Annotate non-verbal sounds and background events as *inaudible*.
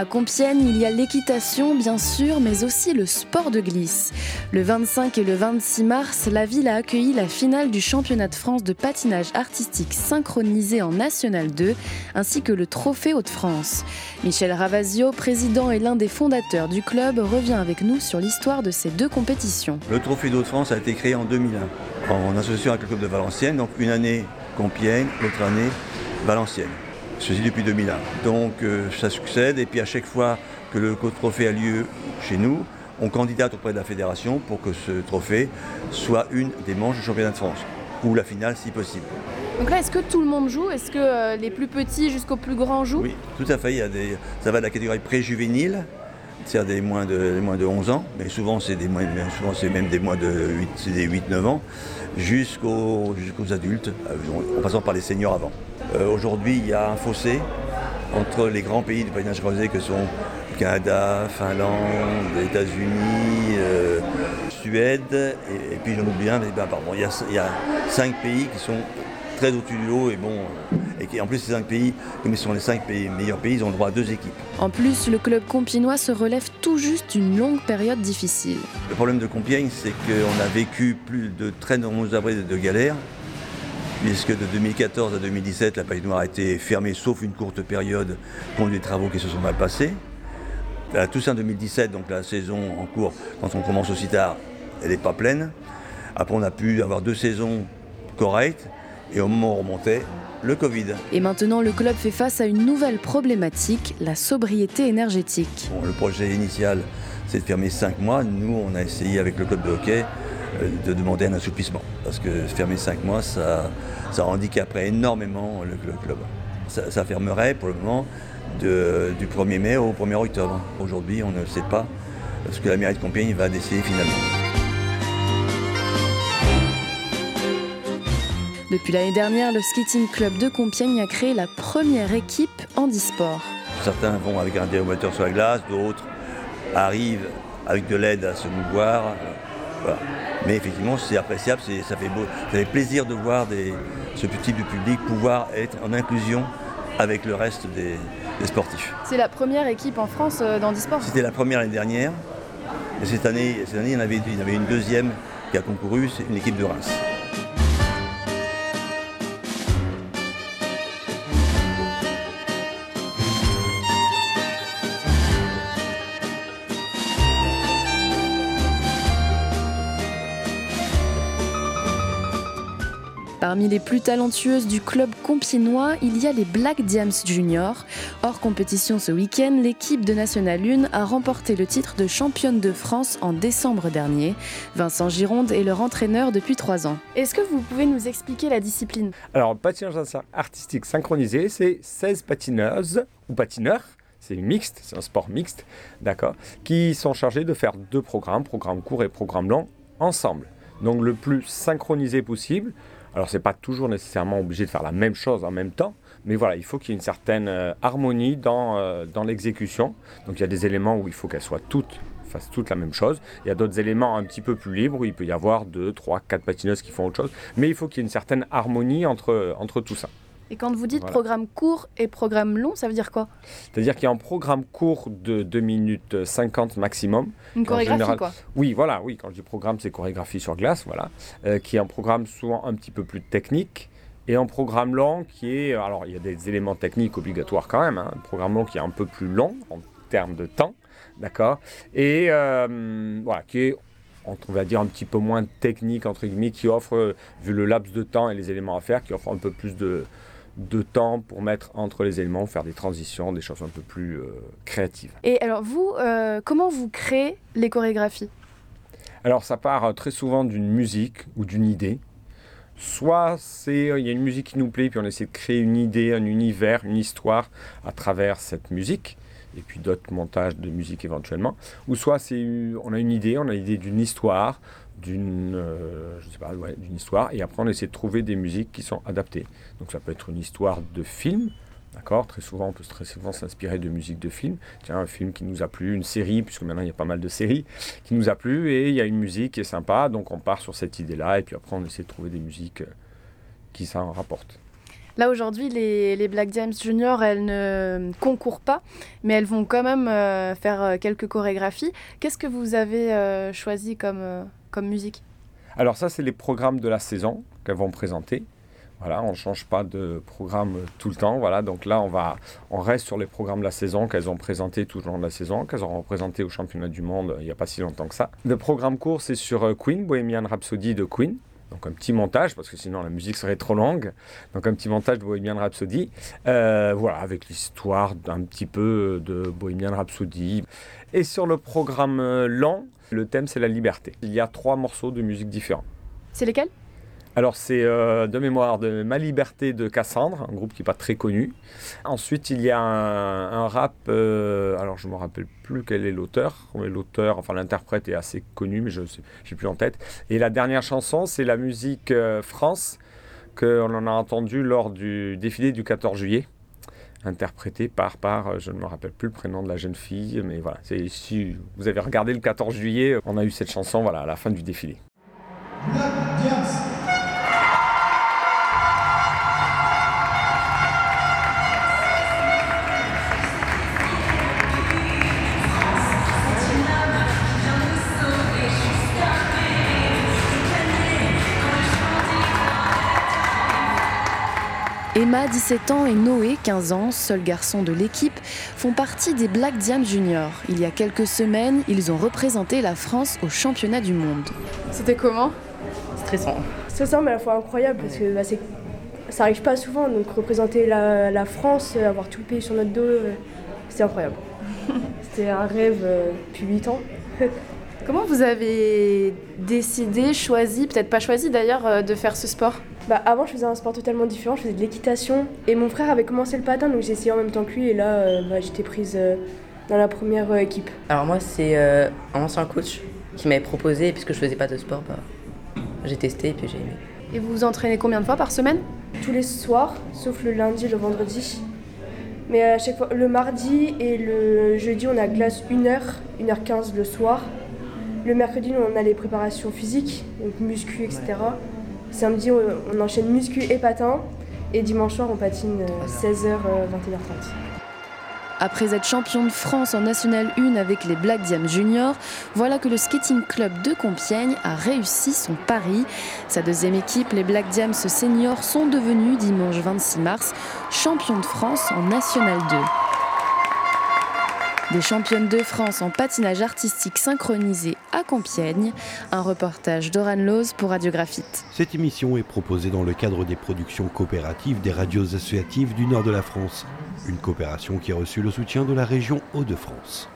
À Compiègne, il y a l'équitation, bien sûr, mais aussi le sport de glisse. Le 25 et le 26 mars, la ville a accueilli la finale du championnat de France de patinage artistique synchronisé en National 2, ainsi que le trophée Hauts-de-France. Michel Ravasio, président et l'un des fondateurs du club, revient avec nous sur l'histoire de ces deux compétitions. Le trophée d'Hauts-de-France a été créé en 2001, en association avec le club de Valenciennes, donc une année Compiègne, l'autre année Valenciennes. Ceci depuis 2001. Donc euh, ça succède et puis à chaque fois que le trophée a lieu chez nous, on candidate auprès de la fédération pour que ce trophée soit une des manches du championnat de France, ou la finale si possible. Donc là, est-ce que tout le monde joue? Est-ce que euh, les plus petits jusqu'aux plus grands jouent? Oui, tout à fait. Il y a des, ça va de la catégorie pré-juvénile, c'est-à-dire des moins de, moins de 11 ans, mais souvent c'est, des moins, souvent c'est même des moins de 8-9 ans, jusqu'aux, jusqu'aux adultes, euh, en passant par les seniors avant. Euh, aujourd'hui, il y a un fossé entre les grands pays du patinage croisé que sont Canada, Finlande, États-Unis, euh, Suède, et, puis j'en oublie un, mais ben, pardon, il y, a, il y a cinq pays qui sont très au-dessus du lot et bon, et qui, en plus ces cinq pays, comme ils sont les cinq pays, meilleurs pays, ils ont le droit à deux équipes. En plus, le club compinois se relève tout juste d'une longue période difficile. Le problème de Compiègne, c'est qu'on a vécu plus de très nombreuses abris de galères puisque de 2014 à 2017, la patinoire a été fermée, sauf une courte période, pour des travaux qui se sont mal passés. À Toussaint 2017, donc la saison en cours, quand on commence aussi tard, elle n'est pas pleine. Après, on a pu avoir deux saisons correctes, et au moment où on remontait, le Covid. Et maintenant, le club fait face à une nouvelle problématique, la sobriété énergétique. le projet initial, c'est de fermer cinq mois. Nous, on a essayé avec le club de hockey de demander un assouplissement. Parce que fermer 5 mois, ça, ça handicaperait énormément le, club. Ça, fermerait pour le moment du 1er mai au 1er octobre. Aujourd'hui, on ne sait pas ce que la mairie de Compiègne va décider finalement. Depuis l'année dernière, le Skating Club de Compiègne a créé la première équipe handisport. Certains vont avec un dérogateur sur la glace, d'autres arrivent avec de l'aide à se mouvoir. Mais effectivement, c'est appréciable, ça fait, beau, ça fait plaisir de voir ce petit du public pouvoir être en inclusion avec le reste des, sportifs. C'est la première équipe en France euh, d'handisport C'était la première l'année dernière. Et cette année, cette année il, y en avait, il y en avait une deuxième qui a concouru, c'est une équipe de Reims. Parmi les plus talentueuses du club compiénois, il y a les Black Diams Junior. Hors compétition ce week-end, l'équipe de National 1 a remporté le titre de championne de France en décembre dernier. Vincent Gironde est leur entraîneur depuis trois ans. Est-ce que vous pouvez nous expliquer la discipline? Alors, patinage artistique synchronisé, c'est 16 patineuses ou patineurs c'est mixte, c'est un sport mixte, d'accord, qui sont chargés de faire deux programmes, programme court et programme long, ensemble. Donc le plus synchronisé possible. Alors, c'est pas toujours nécessairement obligé de faire la même chose en même temps, mais voilà, il faut qu'il y ait une certaine euh, harmonie dans, euh, dans l'exécution. Donc, il y a des éléments où il faut qu'elles soient toutes fassent toutes la même chose. Il y a d'autres éléments un petit peu plus libres où il peut y avoir deux, trois, quatre patineuses qui font autre chose, mais il faut qu'il y ait une certaine harmonie entre, entre tout ça. Et quand vous dites programme court et programme long, ça veut dire quoi? C'est-à-dire qu'il y a un programme court de 2 minutes 50 maximum. Une chorégraphie, quoi Oui, voilà, oui. Quand je dis programme, c'est chorégraphie sur glace, voilà. Euh, qui est un programme souvent un petit peu plus technique. Et un programme long qui est. Alors, il y a des éléments techniques obligatoires quand même. Hein, un programme long qui est un peu plus long en termes de temps, d'accord? Et euh, voilà, qui est on va dire un petit peu moins technique entre guillemets qui offre vu le laps de temps et les éléments à faire qui offre un peu plus de, de temps pour mettre entre les éléments, faire des transitions, des choses un peu plus euh, créatives. Et alors vous, euh, comment vous créez les chorégraphies? Alors ça part euh, très souvent d'une musique ou d'une idée. Soit c'est il y a une musique qui nous plaît, puis on essaie de créer une idée, un univers, une histoire à travers cette musique, et puis d'autres montages de musique éventuellement. Ou soit c'est on a une idée, on a l'idée d'une histoire, d'une euh, d'une histoire et après on essaie de trouver des musiques qui sont adaptées. Donc ça peut être une histoire de film, d'accord? Très souvent on peut très souvent s'inspirer de musique de film. Tiens, un film qui nous a plu, une série, puisque maintenant il y a pas mal de séries qui nous a plu et il y a une musique qui est sympa, donc on part sur cette idée-là et puis après on essaie de trouver des musiques euh, qui s'en rapportent. Là aujourd'hui, les, Black Diams Junior, elles ne concourent pas, mais elles vont quand même euh, faire quelques chorégraphies. Qu'est-ce que vous avez choisi comme, comme musique Alors ça, c'est les programmes de la saison qu'elles vont présenter. Voilà, on ne change pas de programme tout le temps. Voilà, donc là, on, va, on reste sur les programmes de la saison qu'elles ont présentés tout au long de la saison, qu'elles ont représenté au championnat du monde il n'y a pas si longtemps que ça. Le programme court, c'est sur Queen, Bohemian Rhapsody de Queen. Donc un petit montage, parce que sinon la musique serait trop longue. Donc un petit montage de Bohemian Rhapsody. Euh, voilà, avec l'histoire d'un petit peu de Bohemian Rhapsody. Et sur le programme euh, lent, le thème c'est la liberté. Il y a trois morceaux de musique différents. C'est lesquels? Alors c'est euh, de mémoire de Ma Liberté de Cassandre, un groupe qui n'est pas très connu. Ensuite il y a un, rap, euh, alors je ne me rappelle plus quel est l'auteur. L'auteur, enfin l'interprète est assez connu, mais je n'ai plus en tête. Et la dernière chanson c'est la musique euh, France qu'on en a entendu lors du défilé du 14 juillet interprétée par, par, je ne me rappelle plus le prénom de la jeune fille, mais voilà, si vous avez regardé le 14 juillet, on a eu cette chanson voilà, à la fin du défilé. Emma, 17 ans, et Noé, 15 ans, seul garçon de l'équipe, font partie des Black Diam Juniors. Il y a quelques semaines, ils ont représenté la France au championnat du monde. C'était comment? Stressant. Stressant, mais à la fois incroyable, parce que bah, ça arrive pas souvent. Donc représenter la, France, avoir tout le pays sur notre dos, euh, c'était incroyable. *laughs* c'était un rêve euh, depuis 8 ans. *laughs* Comment vous avez décidé, choisi, peut-être pas choisi d'ailleurs, euh, de faire ce sport? Bah, avant, je faisais un sport totalement différent, je faisais de l'équitation. Et mon frère avait commencé le patin, donc j'ai essayé en même temps que lui. Et là, euh, bah, j'étais prise euh, dans la première euh, équipe. Alors, moi, c'est un ancien coach qui m'avait proposé. Et puisque je faisais pas de sport, bah, j'ai testé et puis j'ai aimé. Et vous vous entraînez combien de fois par semaine? Tous les soirs, sauf le lundi et le vendredi. Mais à chaque fois, le mardi et le jeudi, on a classe 1h, 1h15 le soir. Le mercredi, on a les préparations physiques, donc muscu, etc. Samedi, on enchaîne muscu et patin. Et dimanche soir, on patine 16h, euh, 21h30. Euh, Après être champion de France en National 1 avec les Black Diam Juniors, voilà que le Skating Club de Compiègne a réussi son pari. Sa deuxième équipe, les Black Diams Seniors, sont devenus dimanche 26 mars champions de France en National 2. Des championnes de France en patinage artistique synchronisé à Compiègne. Un reportage d'Oran Loz pour Radiographite. Cette émission est proposée dans le cadre des productions coopératives des radios associatives du nord de la France. Une coopération qui a reçu le soutien de la région Hauts-de-France.